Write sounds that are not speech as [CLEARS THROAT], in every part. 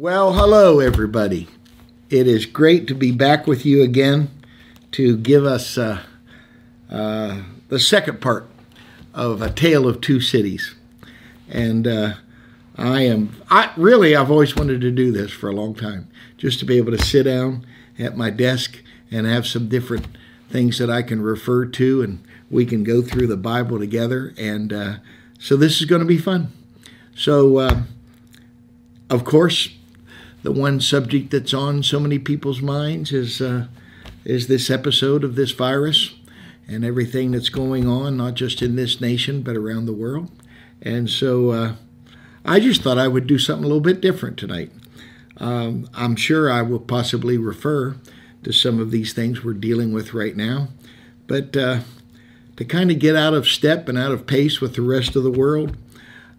Well, hello, everybody. It is great to be back with you again to give us uh, uh, the second part of A Tale of Two Cities. And uh, I am, I really, I've always wanted to do this for a long time, just to be able to sit down at my desk and have some different things that I can refer to, and we can go through the Bible together. And uh, so this is going to be fun. So, uh, of course, the one subject that's on so many people's minds is uh, is this episode of this virus and everything that's going on, not just in this nation but around the world. And so, uh, I just thought I would do something a little bit different tonight. Um, I'm sure I will possibly refer to some of these things we're dealing with right now, but uh, to kind of get out of step and out of pace with the rest of the world.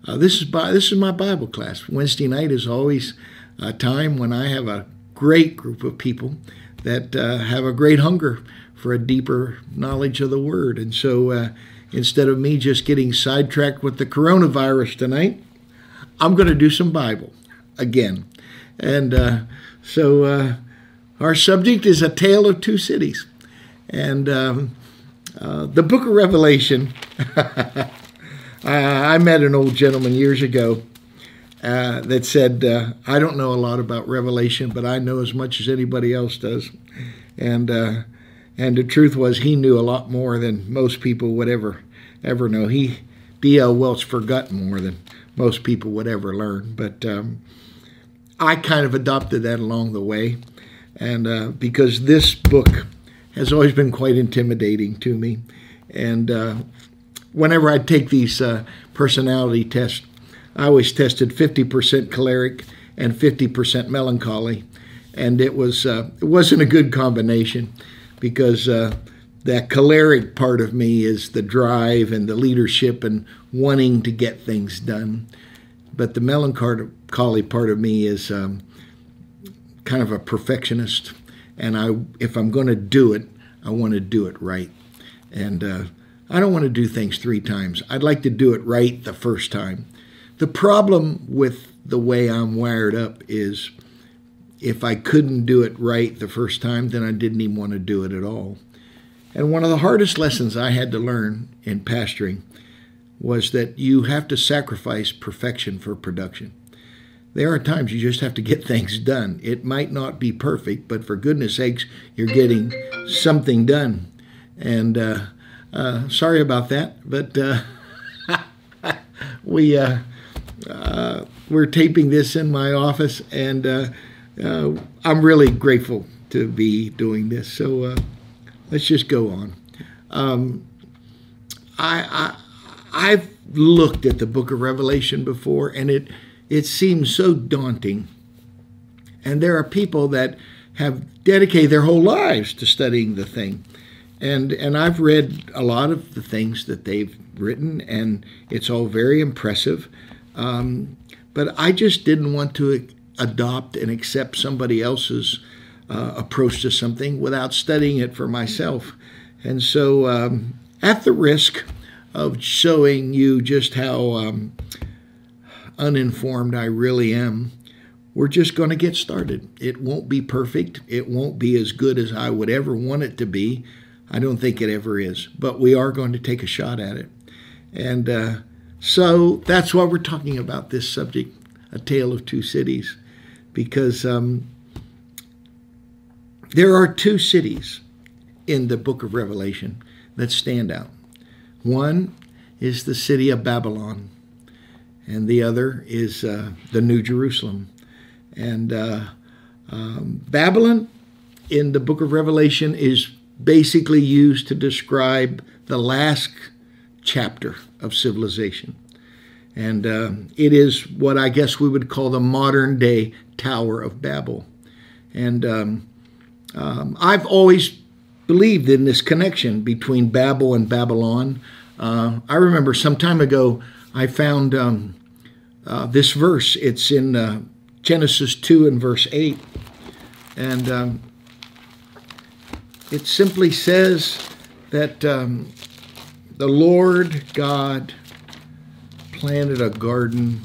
Uh, this is by, this is my Bible class. Wednesday night is always a time when I have a great group of people that uh, have a great hunger for a deeper knowledge of the Word. And so uh, instead of me just getting sidetracked with the coronavirus tonight, I'm going to do some Bible again. And uh, so uh, our subject is a tale of two cities. And um, uh, the book of Revelation, [LAUGHS] I met an old gentleman years ago uh, that said, uh, I don't know a lot about Revelation, but I know as much as anybody else does. And, uh, and the truth was, he knew a lot more than most people would ever, ever know. He, D.L. Welch, forgot more than most people would ever learn. But um, I kind of adopted that along the way. And uh, because this book has always been quite intimidating to me. And uh, whenever I take these personality tests, I always tested 50% choleric and 50% melancholy, and it was uh, it wasn't a good combination because uh, that choleric part of me is the drive and the leadership and wanting to get things done, but the melancholy part of me is um, kind of a perfectionist, and I if I'm going to do it, I want to do it right, and uh, I don't want to do things three times. I'd like to do it right the first time. The problem with the way I'm wired up is if I couldn't do it right the first time, then I didn't even want to do it at all. And one of the hardest lessons I had to learn in pastoring was that you have to sacrifice perfection for production. There are times you just have to get things done. It might not be perfect, but for goodness sakes, you're getting something done. And uh, uh, sorry about that, but uh, [LAUGHS] we uh, we're taping this in my office, and uh, uh, I'm really grateful to be doing this. So uh, let's just go on. Um, I, I I've looked at the Book of Revelation before, and it it seems so daunting. And there are people that have dedicated their whole lives to studying the thing. And and I've read a lot of the things that they've written, and it's all very impressive. Um, but I just didn't want to adopt and accept somebody else's uh, approach to something without studying it for myself. And so, um, at the risk of showing you just how um, uninformed I really am, we're just going to get started. It won't be perfect. It won't be as good as I would ever want it to be. I don't think it ever is, but we are going to take a shot at it. And uh, so that's why we're talking about this subject, A Tale of Two Cities, because um, there are two cities in the book of Revelation that stand out. One is the city of Babylon, and the other is uh, the New Jerusalem. And uh, um, Babylon in the book of Revelation is basically used to describe the last chapter of civilization. And uh, it is what I guess we would call the modern day Tower of Babel. And um, um, I've always believed in this connection between Babel and Babylon. Uh, I remember some time ago I found um, uh, this verse. It's in uh, Genesis 2 and verse 8. And um, it simply says that um, the Lord God planted a garden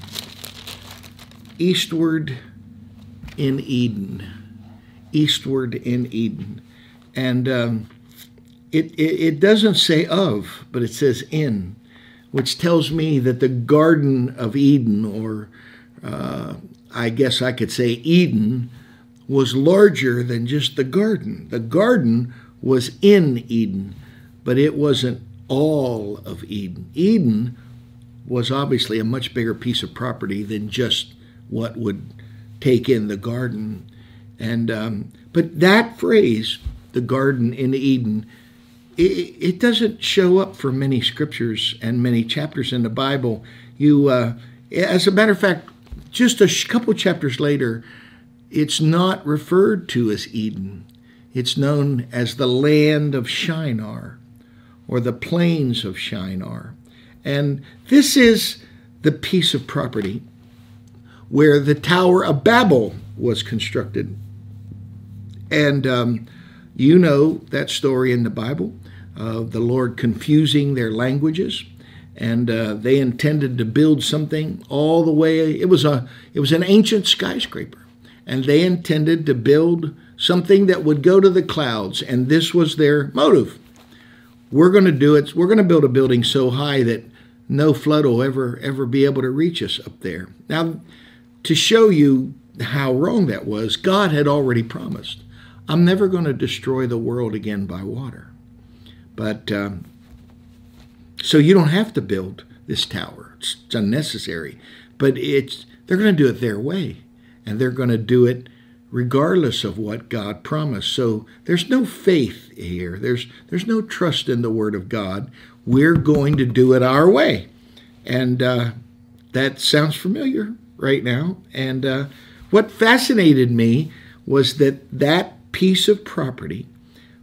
eastward in Eden. Eastward in Eden. And um, it, it, it doesn't say of, but it says in, which tells me that the Garden of Eden, or uh, I guess I could say Eden, was larger than just the garden. The garden was in Eden, but it wasn't all of Eden. Eden was obviously a much bigger piece of property than just what would take in the garden. And um, but that phrase, the garden in Eden, it, it, doesn't show up for many scriptures and many chapters in the Bible. You, uh, as a matter of fact, just a couple chapters later, it's not referred to as Eden. It's known as the land of Shinar or the plains of Shinar. And this is the piece of property where the Tower of Babel was constructed. And um, you know that story in the Bible of the Lord confusing their languages. And uh, they intended to build something all the way. It was a it was an ancient skyscraper, and they intended to build something that would go to the clouds. And this was their motive. We're going to do it. We're going to build a building so high that no flood will ever ever be able to reach us up there. Now, to show you how wrong that was, God had already promised, "I'm never going to destroy the world again by water." But um, so you don't have to build this tower; it's, it's unnecessary. But it's they're going to do it their way, and they're going to do it regardless of what God promised. So there's no faith here. There's there's no trust in the Word of God. We're going to do it our way, and uh, that sounds familiar right now. And uh, what fascinated me was that that piece of property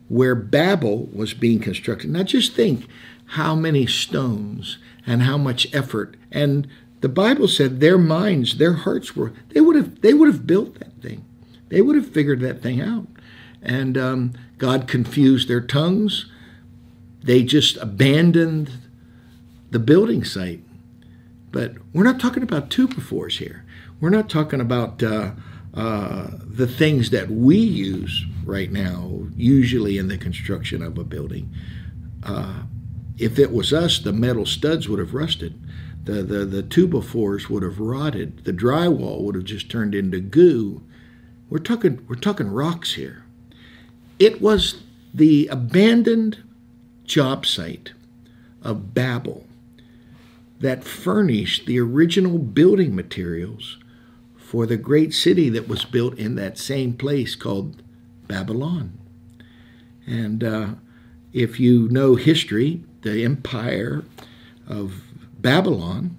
where Babel was being constructed. Now just think how many stones and how much effort and the Bible said their minds, their hearts were they would have they would have built that thing. They would have figured that thing out. And um, God confused their tongues. They just abandoned the building site. But we're not talking about two-by-fours here. We're not talking about uh, uh, the things that we use right now, usually in the construction of a building. Uh, if it was us, the metal studs would have rusted. The, the, the two-by-fours would have rotted. The drywall would have just turned into goo we're talking, we're talking rocks here. It was the abandoned job site of Babel that furnished the original building materials for the great city that was built in that same place called Babylon. And uh, if you know history, the empire of Babylon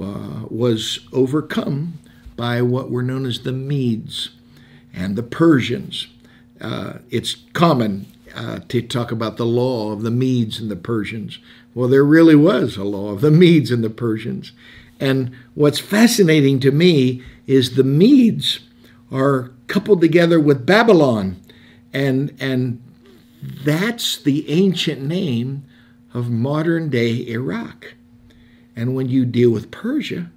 uh, was overcome by what were known as the Medes and the Persians. Uh, it's common uh, to talk about the law of the Medes and the Persians. Well, there really was a law of the Medes and the Persians. And what's fascinating to me is the Medes are coupled together with Babylon. And, and that's the ancient name of modern day Iraq. And when you deal with Persia,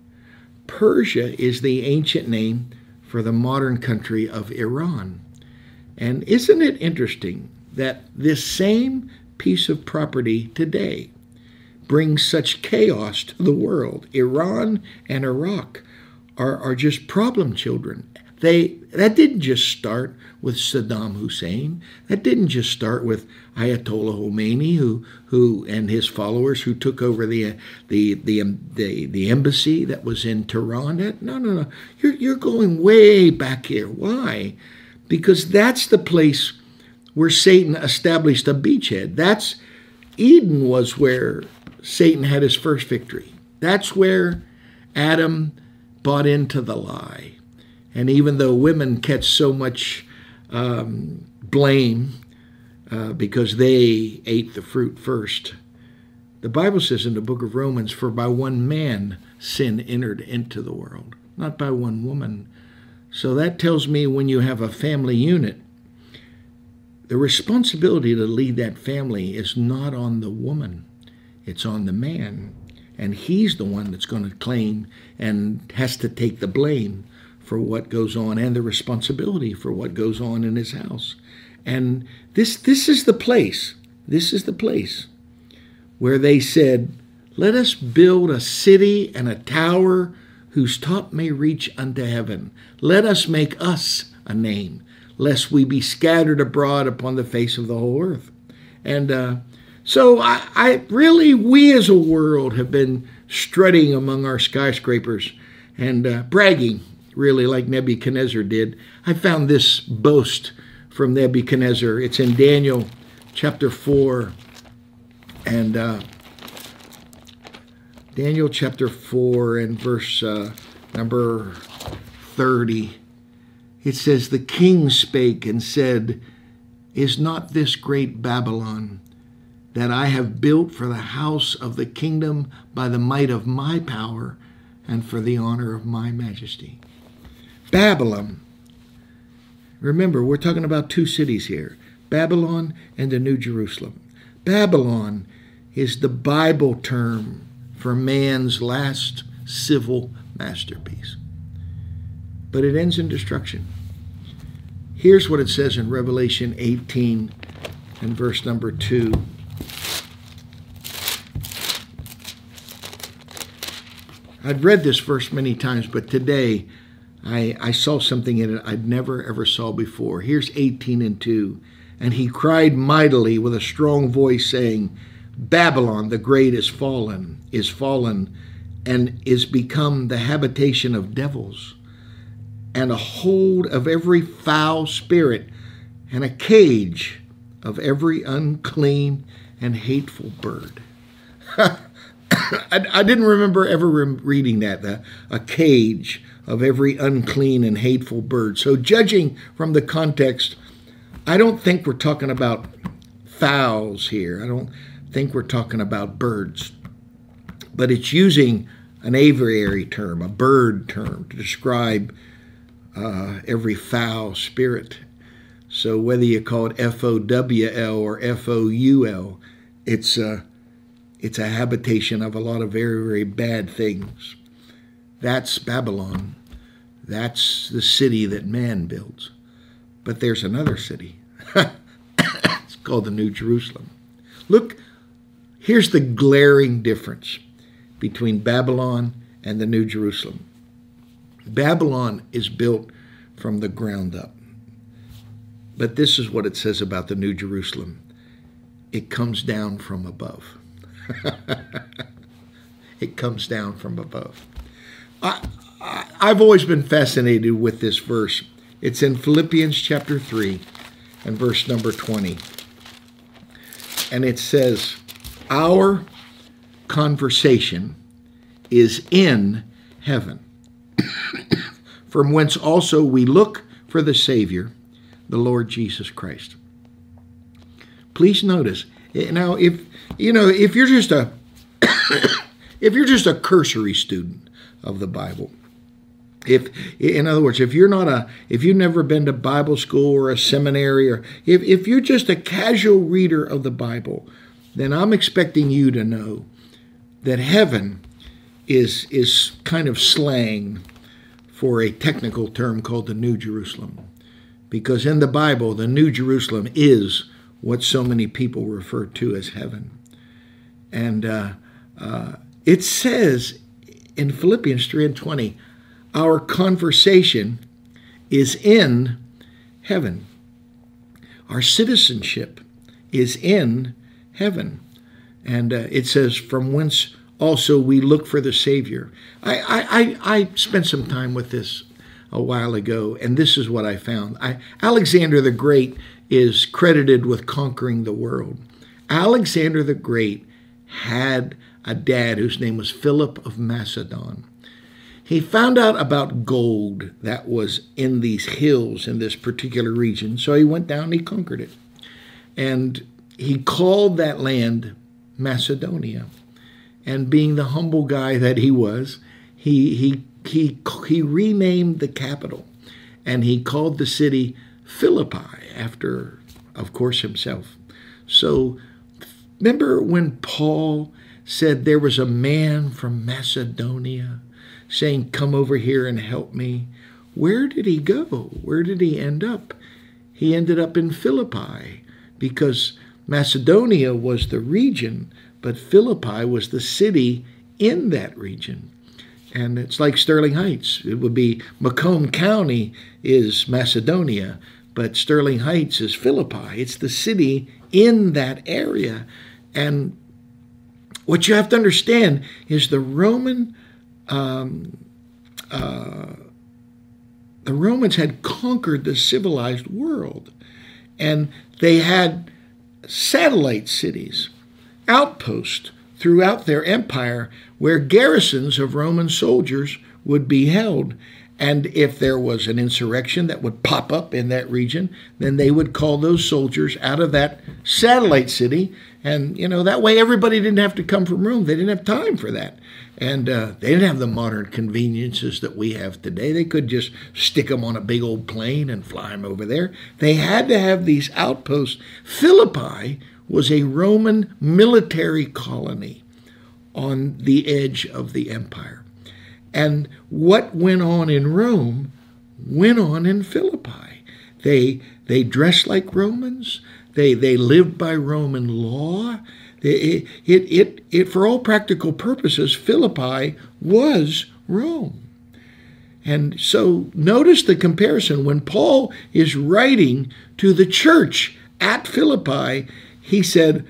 Persia is the ancient name for the modern country of Iran. And isn't it interesting that this same piece of property today brings such chaos to the world? Iran and Iraq are, are just problem children. They that didn't just start with Saddam Hussein. That didn't just start with Ayatollah Khomeini, who who and his followers who took over the the the um, the, the embassy that was in Tehran. That, no, no, no. You're you're going way back here. Why? Because that's the place where Satan established a beachhead. That's Eden was where Satan had his first victory. That's where Adam bought into the lie. And even though women catch so much um, blame uh, because they ate the fruit first. The Bible says in the book of Romans, For by one man sin entered into the world, not by one woman. So that tells me when you have a family unit, the responsibility to lead that family is not on the woman, it's on the man. And he's the one that's going to claim and has to take the blame for what goes on and the responsibility for what goes on in his house. And this this is the place. This is the place where they said, "Let us build a city and a tower whose top may reach unto heaven. Let us make us a name, lest we be scattered abroad upon the face of the whole earth." And uh, so I, I really, we as a world have been strutting among our skyscrapers and uh, bragging, really, like Nebuchadnezzar did. I found this boast from Nebuchadnezzar. It's in Daniel chapter 4 and uh, Daniel chapter 4 and verse uh, number 30. It says, The king spake and said, Is not this great Babylon that I have built for the house of the kingdom by the might of my power and for the honor of my majesty? Babylon. Remember, we're talking about two cities here Babylon and the New Jerusalem. Babylon is the Bible term for man's last civil masterpiece. But it ends in destruction. Here's what it says in Revelation 18 and verse number 2. I'd read this verse many times, but today I, I saw something in it I'd never ever saw before. Here's 18 and 2. And he cried mightily with a strong voice, saying, Babylon the great is fallen, is fallen, and is become the habitation of devils, and a hold of every foul spirit, and a cage of every unclean and hateful bird. [LAUGHS] I, I, didn't remember ever reading that, the, a cage of every unclean and hateful bird. So, judging from the context, I don't think we're talking about fowls here. I don't think we're talking about birds, but it's using an aviary term, a bird term, to describe uh, every foul spirit. So whether you call it F O W L or F O U L, it's a, it's a habitation of a lot of very, very bad things. That's Babylon. That's the city that man builds. But there's another city. [COUGHS] it's called the New Jerusalem. Look Here's the glaring difference between Babylon and the New Jerusalem Babylon is built from the ground up. But this is what it says about the New Jerusalem it comes down from above. [LAUGHS] it comes down from above. I, I've always been fascinated with this verse. It's in Philippians chapter 3 and verse number 20. And it says, our conversation is in heaven, [COUGHS] from whence also we look for the Savior, the Lord Jesus Christ. Please notice eh, now if you know if you're just a [COUGHS] if you're just a cursory student of the Bible, if in other words if you're not a if you've never been to bible school or a seminary or if, if you're just a casual reader of the bible then I'm expecting you to know that heaven is, is kind of slang for a technical term called the New Jerusalem. Because in the Bible, the New Jerusalem is what so many people refer to as heaven. And uh, uh, it says in Philippians 3 and 20, our conversation is in heaven. Our citizenship is in heaven. And uh, it says, from whence also we look for the Savior. I, I, I, spent some time with this a while ago, and this is what I found. I, Alexander the Great is credited with conquering the world. Alexander the Great had a dad whose name was Philip of Macedon. He found out about gold that was in these hills in this particular region, so he went down and he conquered it. And he called that land Macedonia. And being the humble guy that he was, he, he, he, he renamed the capital and he called the city Philippi after, of course, himself. So remember when Paul said there was a man from Macedonia saying, Come over here and help me? where did he go? Where did he end up? He ended up in Philippi because Macedonia was the region, but Philippi was the city in that region. And it's like Sterling Heights. It would be Macomb County is Macedonia, but Sterling Heights is Philippi. It's the city in that area. And what you have to understand is the Roman, um, uh, the Romans had conquered the civilized world, and they had satellite cities, outposts throughout their empire where garrisons of Roman soldiers would be held. And if there was an insurrection that would pop up in that region, then they would call those soldiers out of that satellite city. And, you know, that way everybody didn't have to come from Rome. They didn't have time for that. And uh, they didn't have the modern conveniences that we have today. They could just stick them on a big old plane and fly them over there. They had to have these outposts. Philippi was a Roman military colony on the edge of the empire. And what went on in Rome went on in Philippi. They they dressed like Romans. They they lived by Roman law. It, it, it, it, for all practical purposes, Philippi was Rome. And so notice the comparison. When Paul is writing to the church at Philippi, he said,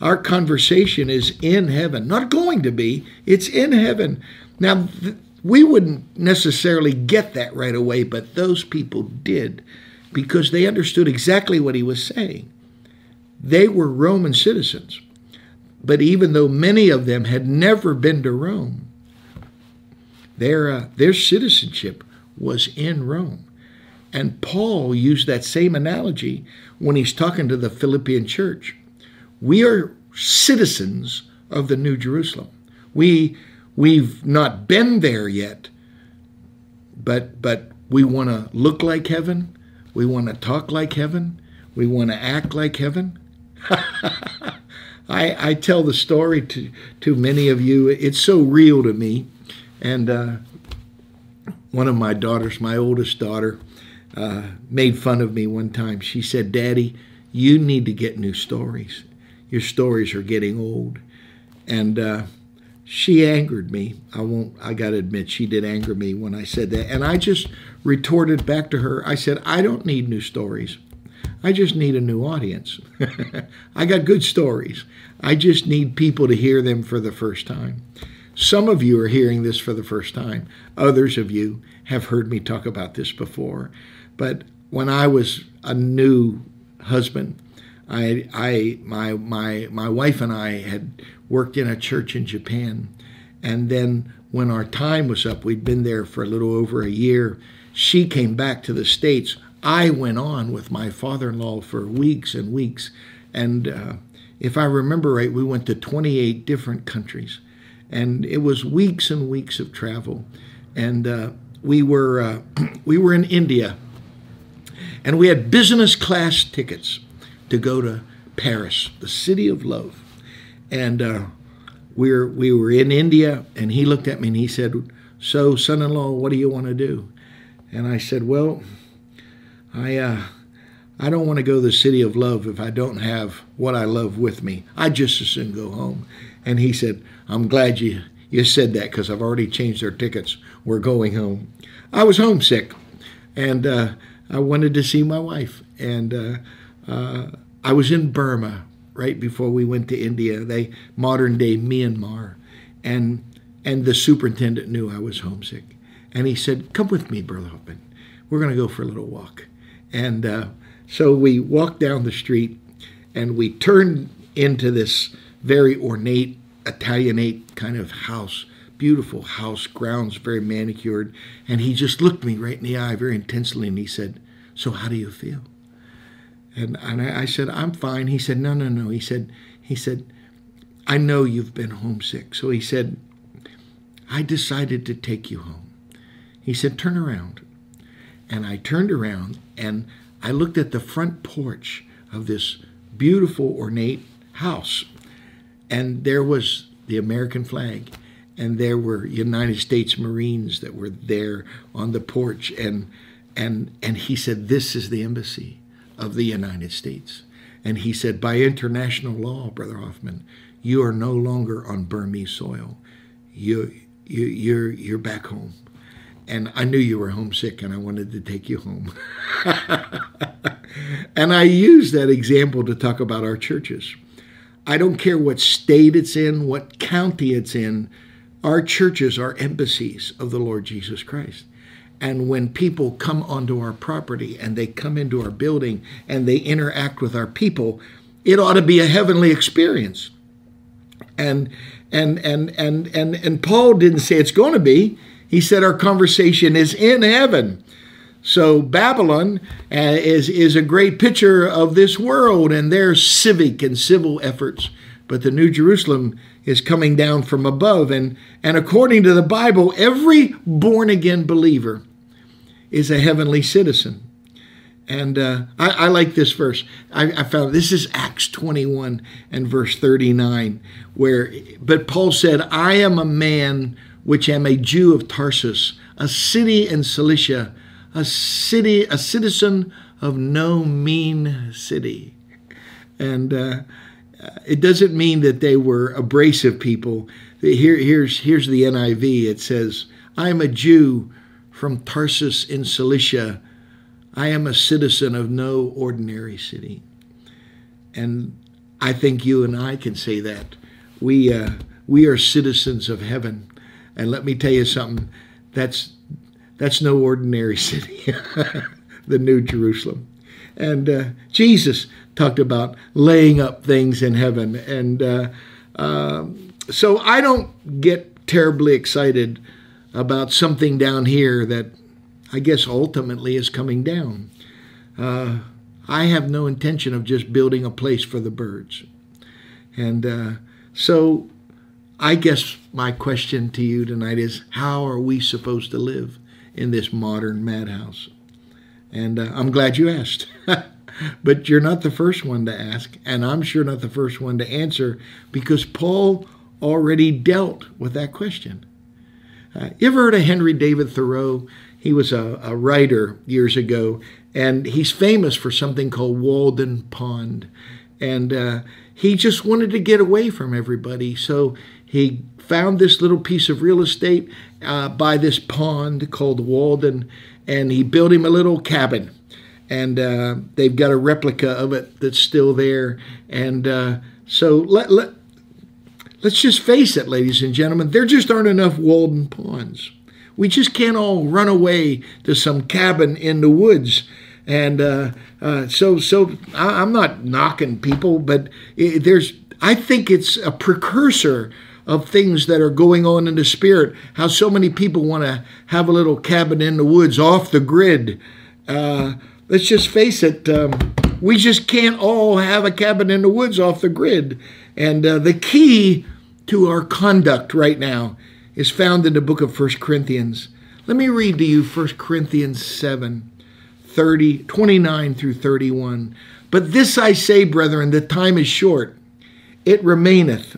Our conversation is in heaven. Not going to be, it's in heaven. Now, th- we wouldn't necessarily get that right away, but those people did because they understood exactly what he was saying. They were Roman citizens, but even though many of them had never been to Rome, their, uh, their citizenship was in Rome. And Paul used that same analogy when he's talking to the Philippian church. We are citizens of the New Jerusalem. We We've not been there yet, but but we want to look like heaven. We want to talk like heaven. We want to act like heaven. [LAUGHS] I, I tell the story to, to many of you. It's so real to me. And uh, one of my daughters, my oldest daughter, uh, made fun of me one time. She said, Daddy, you need to get new stories. Your stories are getting old. And uh, she angered me. I won't, I got to admit, she did anger me when I said that. And I just retorted back to her. I said, I don't need new stories. I just need a new audience. [LAUGHS] I got good stories. I just need people to hear them for the first time. Some of you are hearing this for the first time. Others of you have heard me talk about this before. But when I was a new husband, I, I, my, my, my wife and I had worked in a church in Japan, and then when our time was up, we'd been there for a little over a year. She came back to the states. I went on with my father-in-law for weeks and weeks, and uh, if I remember right, we went to 28 different countries, and it was weeks and weeks of travel, and uh, we were uh, [CLEARS THROAT] we were in India, and we had business class tickets to go to Paris, the city of love. And uh, we were we were in India, and he looked at me and he said, "So, son-in-law, what do you want to do?" And I said, "Well, I uh, I don't want to go to the city of love if I don't have what I love with me. I just as soon go home." And he said, "I'm glad you you said that because I've already changed our tickets. We're going home." I was homesick, and uh, I wanted to see my wife, and uh, uh, I was in Burma right before we went to India, they modern day Myanmar, and and the superintendent knew I was homesick, and he said, "Come with me, Brother Hoffman. We're going to go for a little walk." And uh, so we walked down the street, and we turned into this very ornate Italianate kind of house, beautiful house, grounds very manicured, and he just looked me right in the eye very intensely, and he said, "So how do you feel?" And, and I, I said, I'm fine. He said, no, no, no. He said, he said, I know you've been homesick. So he said, I decided to take you home. He said, turn around. And I turned around and I looked at the front porch of this beautiful, ornate house. And there was the American flag. and there were United States Marines that were there on the porch, and and and he said, "This is the embassy of the United States." And he said, "By international law, Brother Hoffman, you are no longer on Burmese soil. You you you're you're back home." And I knew you were homesick, and I wanted to take you home. [LAUGHS] and I use that example to talk about our churches. I don't care what state it's in, what county it's in. Our churches are embassies of the Lord Jesus Christ. And when people come onto our property and they come into our building and they interact with our people, it ought to be a heavenly experience. And and and and and and Paul didn't say it's going to be. He said our conversation is in heaven. So Babylon uh, is is a great picture of this world and their civic and civil efforts, but the New Jerusalem is coming down from above and and according to the Bible, every born again believer is a heavenly citizen. And uh, I, I, like this verse. I, I, found this is Acts 21 and verse 39, where, but Paul said, I am a man which am a Jew of Tarsus, a city in Cilicia a city, a citizen of no mean city. And uh, it doesn't mean that they were abrasive people. Here, here's, here's the NIV. It says, I am a Jew from Tarsus in Cilicia. I am a citizen of no ordinary city. And I think you and I can say that. We, uh, we are citizens of heaven. And let me tell you something that's that's no ordinary [LAUGHS] city, the New Jerusalem. And uh, Jesus talked about laying up things in heaven. And uh, uh, so I don't get terribly excited about something down here that I guess ultimately is coming down. Uh, I have no intention of just building a place for the birds. And uh, so I guess my question to you tonight is how are we supposed to live? in this modern madhouse? And uh, I'm glad you asked. [LAUGHS] but you're not the first one to ask, and I'm sure not the first one to answer because Paul already dealt with that question. Uh, you ever heard of Henry David Thoreau? He was a, a writer years ago, and he's famous for something called Walden Pond. And uh, he just wanted to get away from everybody. So he found this little piece of real estate uh, by this pond called Walden, and he built him a little cabin. And uh, they've got a replica of it that's still there. And uh, so let, let, let's just face it, ladies and gentlemen, there just aren't enough Walden ponds. We just can't all run away to some cabin in the woods. And uh, uh, so, so I, am not knocking people, but it, there's, I think it's a precursor of things that are going on in the spirit. How so many people want to have a little cabin in the woods off the grid. Uh, let's just face it, um, we just can't all have a cabin in the woods off the grid. And uh, the key to our conduct right now is found in the book of First Corinthians. Let me read to you First Corinthians 7 30, 29 through 31. But this I say, brethren, the time is short. It remaineth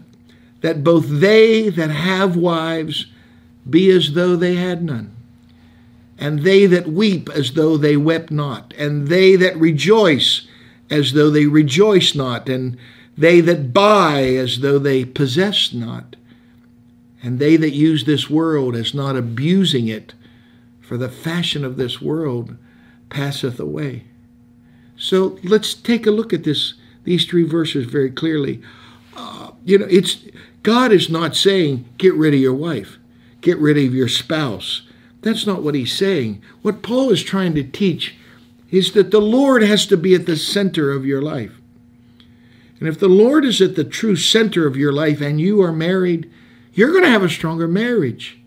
that both they that have wives be as though they had none, and they that weep as though they wept not, and they that rejoice as though they rejoice not, and they that buy as though they possess not, and they that use this world as not abusing it, for the fashion of this world passeth away. So let's take a look at this these three verses very clearly. Uh, you know, it's God is not saying, get rid of your wife, get rid of your spouse. That's not what he's saying. What Paul is trying to teach is that the Lord has to be at the center of your life. And if the Lord is at the true center of your life and you are married, you're going to have a stronger marriage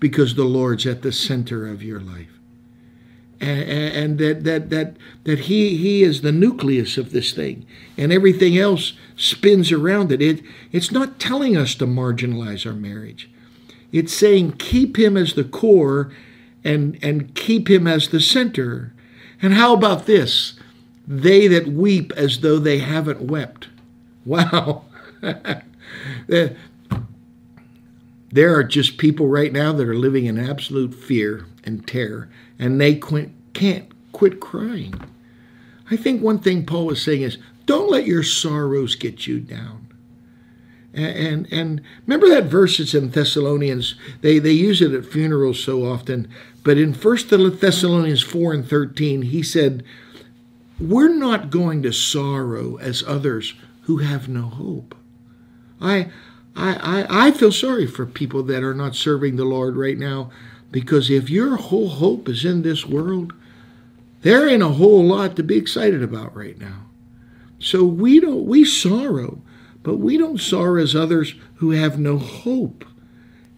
because the Lord's at the center of your life. And, and that that that that he he is the nucleus of this thing, and everything else spins around it. It it's not telling us to marginalize our marriage. It's saying keep him as the core, and and keep him as the center. And how about this? They that weep as though they haven't wept. Wow. there are just people right now that are living in absolute fear and terror, and they can't quit crying. I think one thing Paul was saying is don't let your sorrows get you down. And, and, and remember that verse that's in Thessalonians. They they use it at funerals so often, but in First Thessalonians four and thirteen, he said, "We're not going to sorrow as others who have no hope." I I, I, I feel sorry for people that are not serving the Lord right now because if your whole hope is in this world, there ain't a whole lot to be excited about right now. So we don't we sorrow, but we don't sorrow as others who have no hope.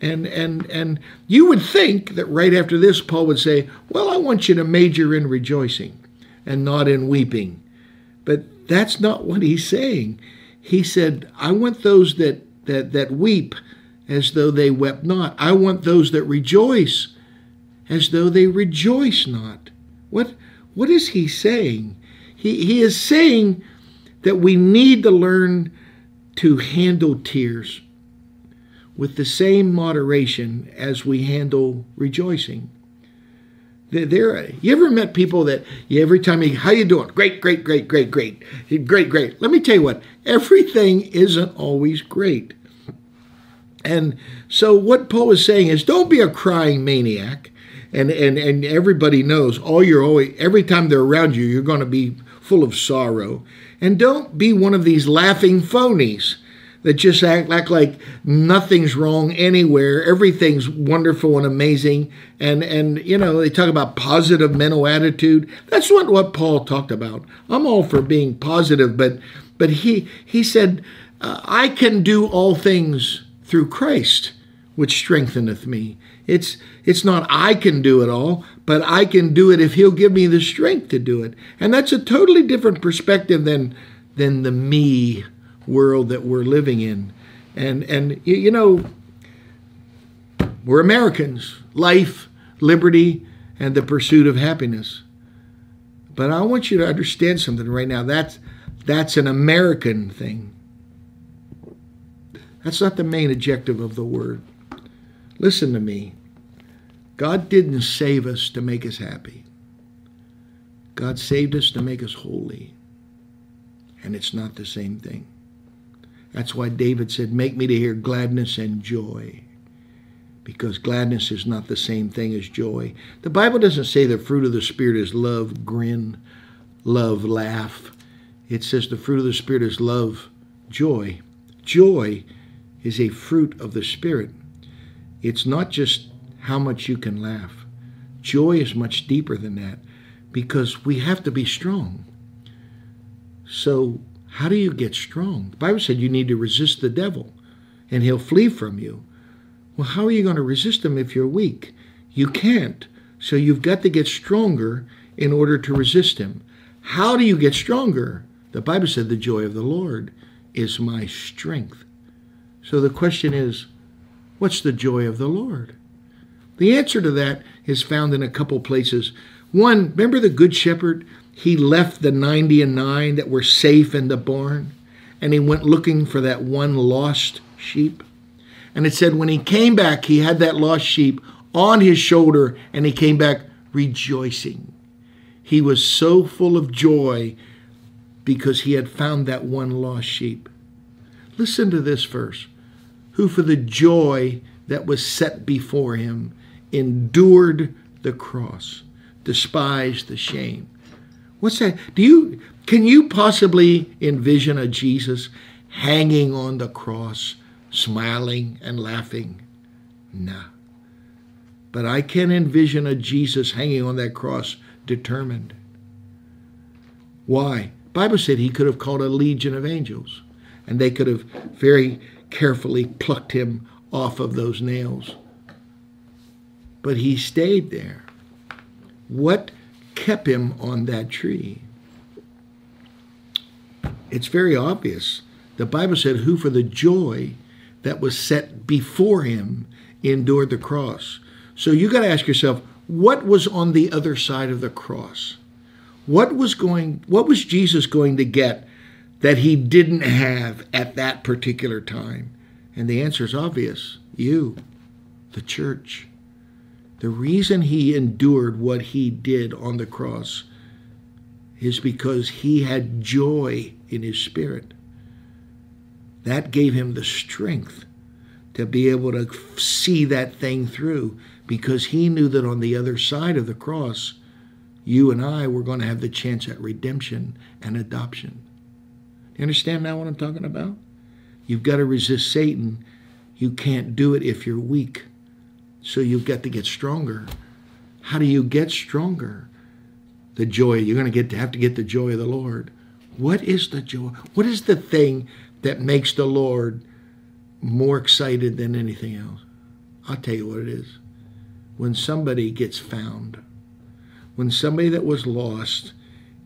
And and and you would think that right after this Paul would say, "Well, I want you to major in rejoicing and not in weeping." But that's not what he's saying. He said, "I want those that that, that weep as though they wept not. I want those that rejoice as though they rejoice not. What, what is he saying? He, he is saying that we need to learn to handle tears with the same moderation as we handle rejoicing. There, you ever met people that you, every time you, how you doing? Great, great, great, great, great, great, great. Let me tell you what, everything isn't always great. And so what Paul is saying is don't be a crying maniac. And, and, and everybody knows all you're always every time they're around you, you're going to be full of sorrow. And don't be one of these laughing phonies that just act, act like nothing's wrong anywhere, everything's wonderful and amazing. And and you know, they talk about positive mental attitude. That's not what Paul talked about. I'm all for being positive, but but he he said, uh, I can do all things through Christ, which strengtheneth me. It's it's not I can do it all, but I can do it if he'll give me the strength to do it. And that's a totally different perspective than than the me world that we're living in. And and you know we're Americans. Life, liberty, and the pursuit of happiness. But I want you to understand something right now. That's that's an American thing. That's not the main objective of the word. Listen to me. God didn't save us to make us happy. God saved us to make us holy. And it's not the same thing. That's why David said, Make me to hear gladness and joy. Because gladness is not the same thing as joy. The Bible doesn't say the fruit of the Spirit is love, grin, love, laugh. It says the fruit of the Spirit is love, joy. Joy is a fruit of the Spirit. It's not just how much you can laugh. Joy is much deeper than that because we have to be strong. So, how do you get strong? The Bible said you need to resist the devil and he'll flee from you. Well, how are you going to resist him if you're weak? You can't. So, you've got to get stronger in order to resist him. How do you get stronger? The Bible said the joy of the Lord is my strength. So the question is, what's the joy of the Lord? The answer to that is found in a couple places. One, remember the Good Shepherd? He left the 90 and 9 that were safe in the barn, and he went looking for that one lost sheep. And it said when he came back, he had that lost sheep on his shoulder, and he came back rejoicing. He was so full of joy because he had found that one lost sheep. Listen to this verse who for the joy that was set before him endured the cross, despised the shame. What's that? Do you can you possibly envision a Jesus hanging on the cross, smiling and laughing? Nah. But I can envision a Jesus hanging on that cross determined. Why? Bible said he could have called a legion of angels and they could have very carefully plucked him off of those nails. But he stayed there. What kept him on that tree? It's very obvious. The Bible said, Who for the joy that was set before him endured the cross. So you got to ask yourself, what was on the other side of the cross? What was going what was Jesus going to get that he didn't have at that particular time? And the answer is obvious You, the church. The reason he endured what he did on the cross is because he had joy in his spirit. That gave him the strength to be able to see that thing through because he knew that on the other side of the cross, you and I were going to have the chance at redemption and adoption. You understand now what I'm talking about? You've got to resist Satan. You can't do it if you're weak. So you've got to get stronger. How do you get stronger? The joy. You're going to get to have to get the joy of the Lord. What is the joy? What is the thing that makes the Lord more excited than anything else? I'll tell you what it is. When somebody gets found, when somebody that was lost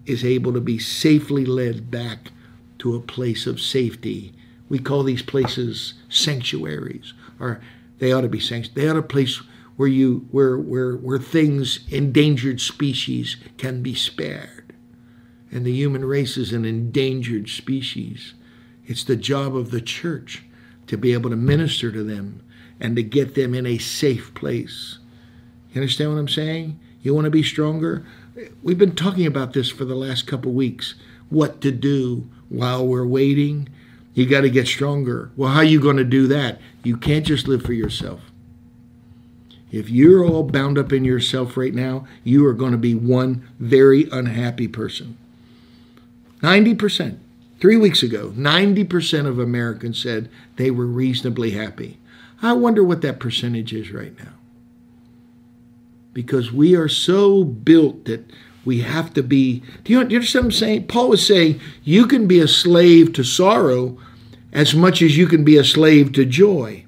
is able to be safely led back to a place of safety. We call these places sanctuaries, or they ought to be sanctuaries. They ought to place where you where where where things, endangered species, can be spared. And the human race is an endangered species. It's the job of the church to be able to minister to them and to get them in a safe place. You understand what I'm saying? You want to be stronger? We've been talking about this for the last couple weeks. What to do while we're waiting. You got to get stronger. Well, how are you going to do that? You can't just live for yourself. If you're all bound up in yourself right now, you are going to be one very unhappy person. 90%. Three weeks ago, 90% of Americans said they were reasonably happy. I wonder what that percentage is right now. Because we are so built that we have to be. Do you, understand what I'm saying? Paul was saying you can be a slave to sorrow as much as you can be a slave to joy.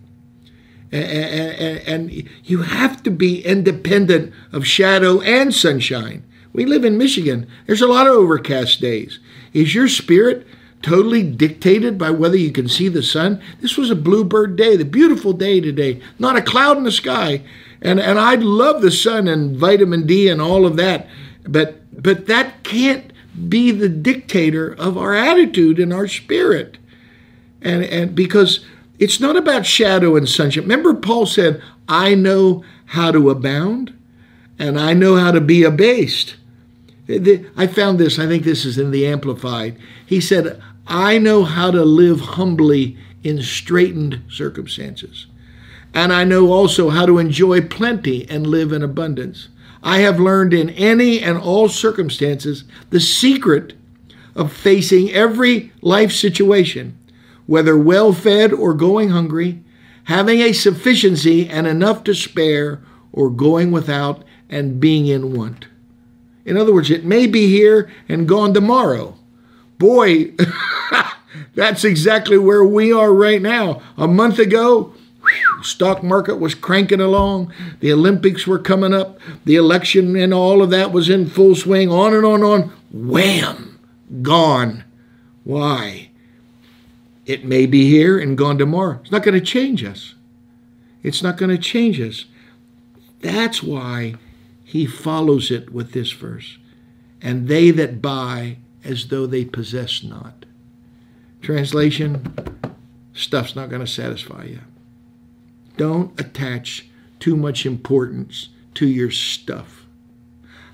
And, and, and, you have to be independent of shadow and sunshine. We live in Michigan. There's a lot of overcast days. Is your spirit totally dictated by whether you can see the sun? This was a bluebird day, the beautiful day today, not a cloud in the sky. And, and I love the sun and vitamin D and all of that. But but that can't be the dictator of our attitude and our spirit. And and because it's not about shadow and sunshine. Remember Paul said, "I know how to abound and I know how to be abased." I found this, I think this is in the Amplified. He said, I know how to live humbly in straitened circumstances. And I know also how to enjoy plenty and live in abundance. I have learned in any and all circumstances the secret of facing every life situation, whether well fed or going hungry, having a sufficiency and enough to spare, or going without and being in want. In other words, it may be here and gone tomorrow. Boy, [LAUGHS] that's exactly where we are right now. A month ago, stock market was cranking along. The Olympics were coming up. The election and all of that was in full swing. On and on and on. Wham! Gone. Why? It may be here and gone tomorrow. It's not going to change us. It's not going to change us. That's why he follows it with this verse. And they that buy as though they possess not. Translation stuff's not going to satisfy you. Don't attach too much importance to your stuff.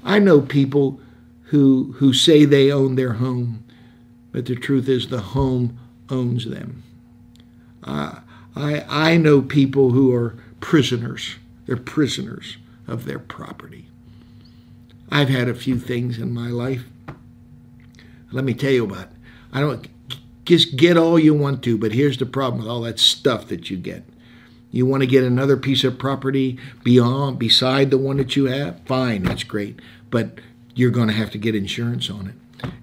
I know people who, who say they own their home, but the truth is the home owns them. Uh, I, I know people who are prisoners. They're prisoners of their property. I've had a few things in my life. Let me tell you about. It. I don't just get all you want to, but here's the problem with all that stuff that you get. You want to get another piece of property beyond, beside the one that you have? Fine, that's great. But you're going to have to get insurance on it.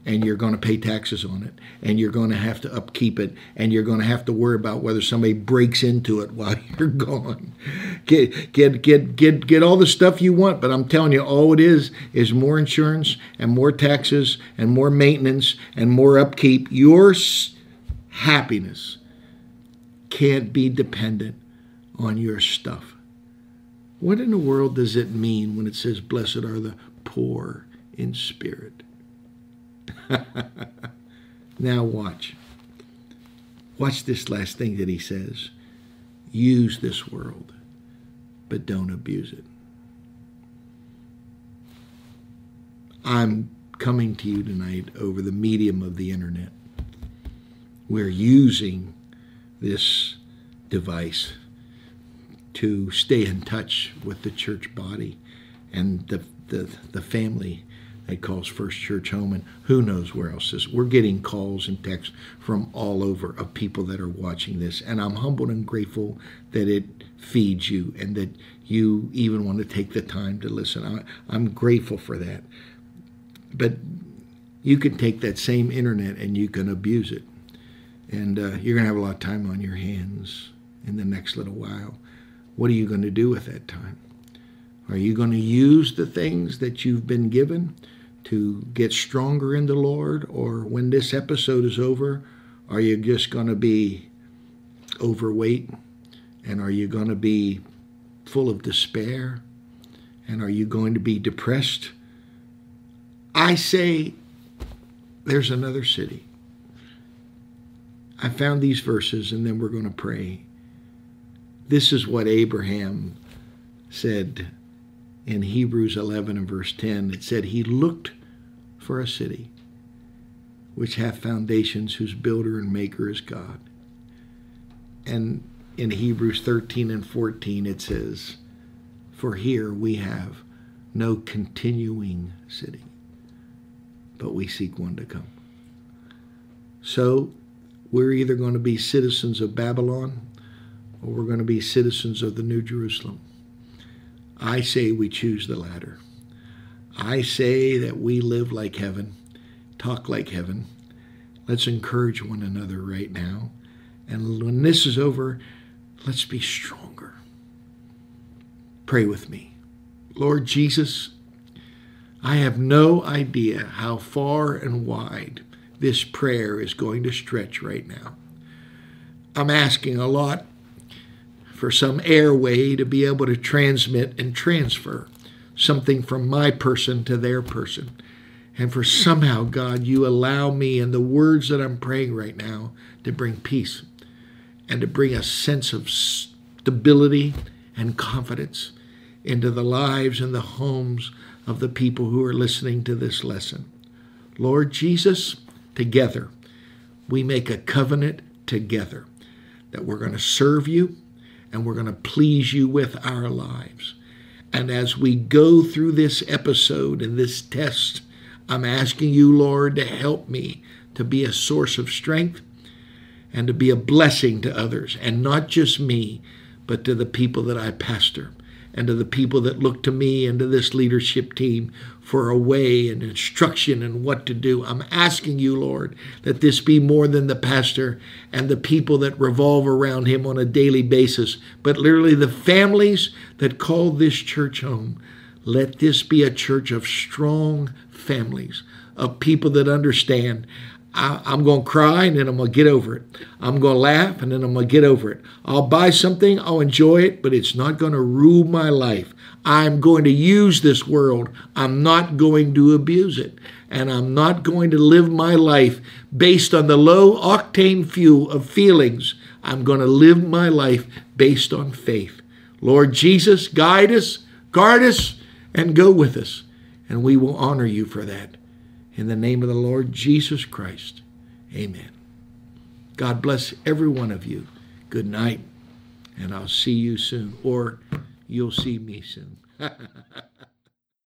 And you're going to pay taxes on it. And you're going to have to upkeep it. And you're going to have to worry about whether somebody breaks into it [LAUGHS] while you're gone. Get, get, get, get, get all the stuff you want. But I'm telling you, all it is is more insurance and more taxes and more maintenance and more upkeep. Your happiness can't be dependent on your stuff. What in the world does it mean when it says, Blessed are the poor in spirit? [LAUGHS] now, watch. Watch this last thing that he says. use this world, but don't abuse it. I'm coming to you tonight over the medium of the internet. We're using this device to stay in touch with the church body and the, the, the family that calls First Church home, and who knows where else is. We're getting calls and texts from all over of people that are watching this, and I'm humbled and grateful that it feeds you and that you even want to take the time to listen. I, I'm grateful for that. But you can take that same internet and you can abuse it. And uh, you're going to have a lot of time on your hands in the next little while. What are you going to do with that time? Are you going to use the things that you've been given to get stronger in the Lord? Or when this episode is over, are you just going to be overweight? And are you going to be full of despair? And are you going to be depressed? I say there's another city. I found these verses and then we're going to pray. This is what Abraham said in Hebrews 11 and verse 10. It said, He looked for a city which hath foundations, whose builder and maker is God. And in Hebrews 13 and 14, it says, For here we have no continuing city but we seek one to come. So we're either going to be citizens of Babylon or we're going to be citizens of the New Jerusalem. I say we choose the latter. I say that we live like heaven, talk like heaven. Let's encourage one another right now. And when this is over, let's be stronger. Pray with me. Lord Jesus, I have no idea how far and wide this prayer is going to stretch right now. I'm asking a lot for some airway to be able to transmit and transfer something from my person to their person. And for somehow, God, you allow me and the words that I'm praying right now to bring peace and to bring a sense of stability and confidence into the lives and the homes of the people who are listening to this lesson. Lord Jesus, together, we make a covenant together that we're going to serve you and we're going to please you with our lives. And as we go through this episode and this test, I'm asking you, Lord, to help me to be a source of strength and to be a blessing to others, and not just me, but to the people that I pastor and to the people that look to me and to this leadership team for a way and instruction and what to do. I'm asking you, Lord, that this be more than the pastor and the people that revolve around him on a daily basis, but literally the families that call this church home. Let this be a church of strong families, of people that understand I, am going to cry and then I'm going to get over it. I'm going to laugh and then I'm going to get over it. I'll buy something, I'll enjoy it, but it's not going to rule my life. I'm going to use this world. I'm not going to abuse it. And I'm not going to live my life based on the low octane fuel of feelings. I'm going to live my life based on faith. Lord Jesus, guide us, guard us, and go with us. And we will honor you for that. In the name of the Lord Jesus Christ. Amen. God bless every one of you. Good night, and I'll see you soon, or you'll see me soon. [LAUGHS]